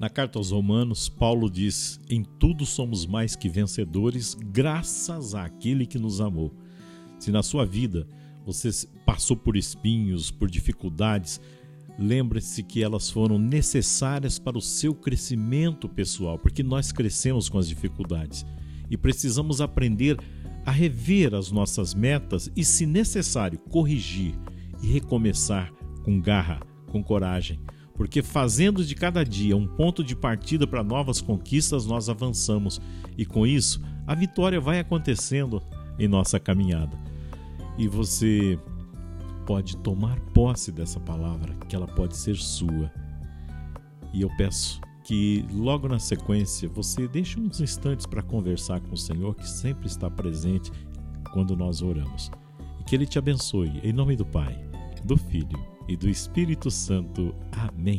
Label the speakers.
Speaker 1: Na carta aos Romanos, Paulo diz: Em tudo somos mais que vencedores, graças àquele que nos amou. Se na sua vida você passou por espinhos, por dificuldades, lembre-se que elas foram necessárias para o seu crescimento pessoal, porque nós crescemos com as dificuldades e precisamos aprender a rever as nossas metas e, se necessário, corrigir e recomeçar com garra, com coragem. Porque fazendo de cada dia um ponto de partida para novas conquistas, nós avançamos e com isso a vitória vai acontecendo em nossa caminhada. E você pode tomar posse dessa palavra, que ela pode ser sua. E eu peço que logo na sequência você deixe uns instantes para conversar com o Senhor, que sempre está presente quando nós oramos. E que Ele te abençoe, em nome do Pai, do Filho e do Espírito Santo. Amém.